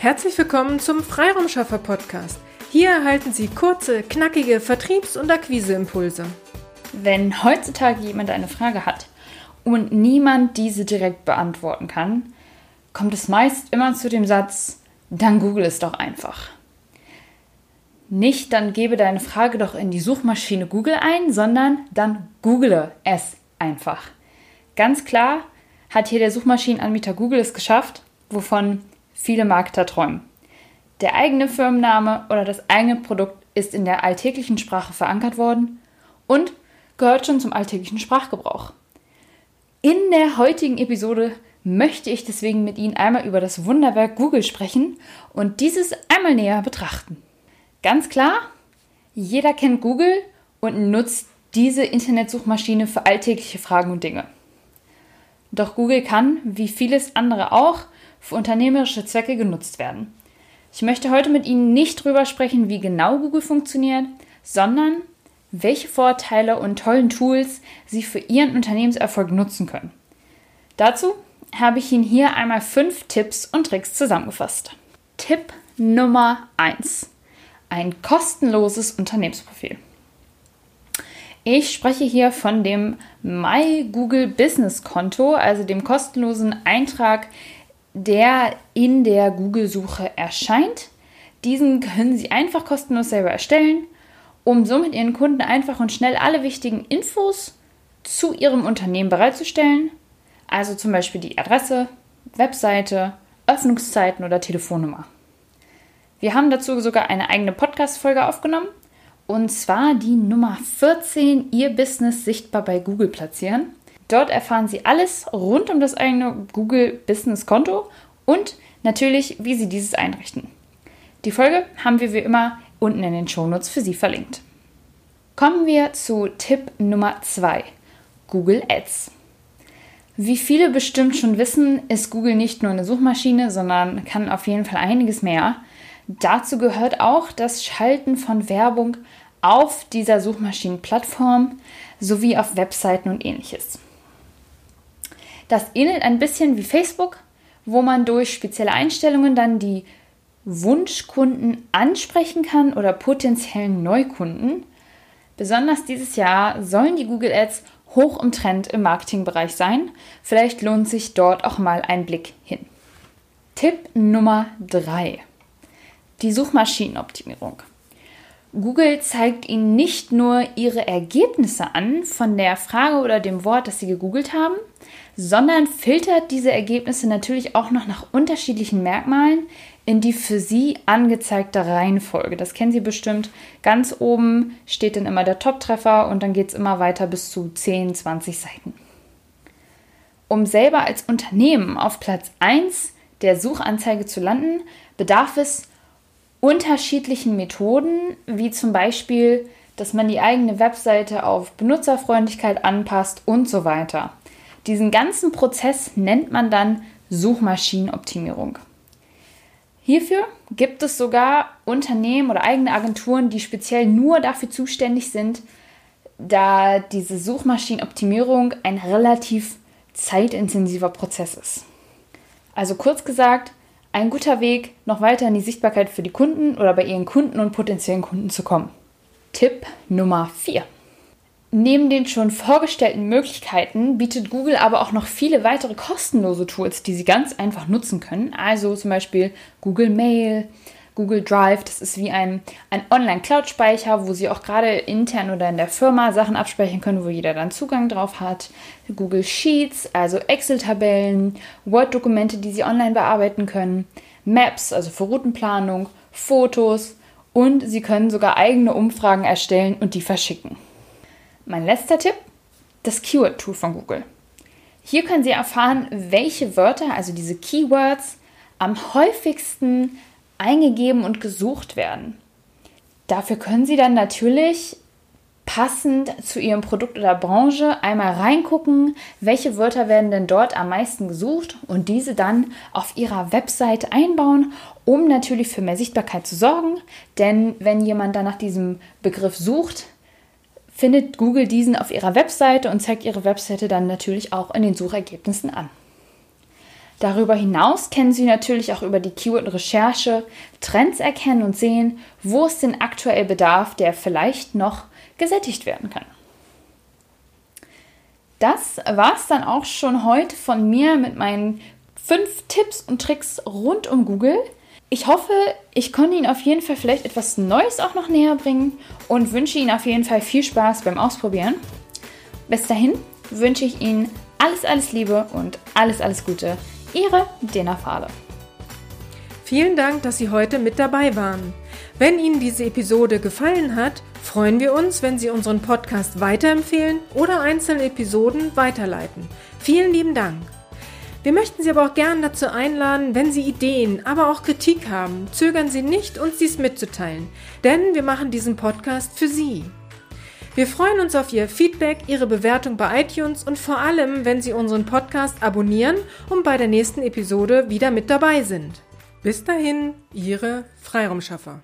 Herzlich willkommen zum Freiraumschaffer Podcast. Hier erhalten Sie kurze, knackige Vertriebs- und Akquiseimpulse. Wenn heutzutage jemand eine Frage hat und niemand diese direkt beantworten kann, kommt es meist immer zu dem Satz, dann google es doch einfach. Nicht, dann gebe deine Frage doch in die Suchmaschine Google ein, sondern dann google es einfach. Ganz klar hat hier der Suchmaschinenanbieter Google es geschafft, wovon viele Marketer träumen. Der eigene Firmenname oder das eigene Produkt ist in der alltäglichen Sprache verankert worden und gehört schon zum alltäglichen Sprachgebrauch. In der heutigen Episode möchte ich deswegen mit Ihnen einmal über das Wunderwerk Google sprechen und dieses einmal näher betrachten. Ganz klar, jeder kennt Google und nutzt diese Internetsuchmaschine für alltägliche Fragen und Dinge. Doch Google kann, wie vieles andere auch, für unternehmerische Zwecke genutzt werden. Ich möchte heute mit Ihnen nicht darüber sprechen, wie genau Google funktioniert, sondern welche Vorteile und tollen Tools Sie für Ihren Unternehmenserfolg nutzen können. Dazu habe ich Ihnen hier einmal fünf Tipps und Tricks zusammengefasst. Tipp Nummer 1. Ein kostenloses Unternehmensprofil. Ich spreche hier von dem My Google Business Konto, also dem kostenlosen Eintrag der in der Google-Suche erscheint. Diesen können Sie einfach kostenlos selber erstellen, um somit Ihren Kunden einfach und schnell alle wichtigen Infos zu Ihrem Unternehmen bereitzustellen. Also zum Beispiel die Adresse, Webseite, Öffnungszeiten oder Telefonnummer. Wir haben dazu sogar eine eigene Podcast-Folge aufgenommen. Und zwar die Nummer 14, Ihr Business sichtbar bei Google platzieren. Dort erfahren Sie alles rund um das eigene Google Business Konto und natürlich, wie Sie dieses einrichten. Die Folge haben wir wie immer unten in den Shownotes für Sie verlinkt. Kommen wir zu Tipp Nummer 2, Google Ads. Wie viele bestimmt schon wissen, ist Google nicht nur eine Suchmaschine, sondern kann auf jeden Fall einiges mehr. Dazu gehört auch das Schalten von Werbung auf dieser Suchmaschinenplattform sowie auf Webseiten und ähnliches. Das ähnelt ein bisschen wie Facebook, wo man durch spezielle Einstellungen dann die Wunschkunden ansprechen kann oder potenziellen Neukunden. Besonders dieses Jahr sollen die Google Ads hoch im Trend im Marketingbereich sein. Vielleicht lohnt sich dort auch mal ein Blick hin. Tipp Nummer 3. Die Suchmaschinenoptimierung. Google zeigt Ihnen nicht nur Ihre Ergebnisse an von der Frage oder dem Wort, das Sie gegoogelt haben, sondern filtert diese Ergebnisse natürlich auch noch nach unterschiedlichen Merkmalen in die für Sie angezeigte Reihenfolge. Das kennen Sie bestimmt. Ganz oben steht dann immer der Top-Treffer und dann geht es immer weiter bis zu 10, 20 Seiten. Um selber als Unternehmen auf Platz 1 der Suchanzeige zu landen, bedarf es unterschiedlichen Methoden, wie zum Beispiel, dass man die eigene Webseite auf Benutzerfreundlichkeit anpasst und so weiter. Diesen ganzen Prozess nennt man dann Suchmaschinenoptimierung. Hierfür gibt es sogar Unternehmen oder eigene Agenturen, die speziell nur dafür zuständig sind, da diese Suchmaschinenoptimierung ein relativ zeitintensiver Prozess ist. Also kurz gesagt, ein guter Weg, noch weiter in die Sichtbarkeit für die Kunden oder bei ihren Kunden und potenziellen Kunden zu kommen. Tipp Nummer 4. Neben den schon vorgestellten Möglichkeiten bietet Google aber auch noch viele weitere kostenlose Tools, die Sie ganz einfach nutzen können. Also zum Beispiel Google Mail, Google Drive, das ist wie ein, ein Online-Cloud-Speicher, wo Sie auch gerade intern oder in der Firma Sachen abspeichern können, wo jeder dann Zugang drauf hat. Google Sheets, also Excel-Tabellen, Word-Dokumente, die Sie online bearbeiten können, Maps, also für Routenplanung, Fotos und Sie können sogar eigene Umfragen erstellen und die verschicken. Mein letzter Tipp, das Keyword-Tool von Google. Hier können Sie erfahren, welche Wörter, also diese Keywords, am häufigsten eingegeben und gesucht werden. Dafür können Sie dann natürlich passend zu Ihrem Produkt oder Branche einmal reingucken, welche Wörter werden denn dort am meisten gesucht und diese dann auf Ihrer Webseite einbauen, um natürlich für mehr Sichtbarkeit zu sorgen. Denn wenn jemand dann nach diesem Begriff sucht, findet Google diesen auf ihrer Webseite und zeigt ihre Webseite dann natürlich auch in den Suchergebnissen an. Darüber hinaus können Sie natürlich auch über die Keyword-Recherche Trends erkennen und sehen, wo es denn aktuell bedarf, der vielleicht noch gesättigt werden kann. Das war es dann auch schon heute von mir mit meinen fünf Tipps und Tricks rund um Google. Ich hoffe, ich konnte Ihnen auf jeden Fall vielleicht etwas Neues auch noch näher bringen und wünsche Ihnen auf jeden Fall viel Spaß beim Ausprobieren. Bis dahin wünsche ich Ihnen alles, alles Liebe und alles, alles Gute. Ihre Dena Fahle. Vielen Dank, dass Sie heute mit dabei waren. Wenn Ihnen diese Episode gefallen hat, freuen wir uns, wenn Sie unseren Podcast weiterempfehlen oder einzelne Episoden weiterleiten. Vielen lieben Dank. Wir möchten Sie aber auch gern dazu einladen, wenn Sie Ideen, aber auch Kritik haben, zögern Sie nicht, uns dies mitzuteilen, denn wir machen diesen Podcast für Sie. Wir freuen uns auf Ihr Feedback, Ihre Bewertung bei iTunes und vor allem, wenn Sie unseren Podcast abonnieren und bei der nächsten Episode wieder mit dabei sind. Bis dahin, Ihre Freiraumschaffer.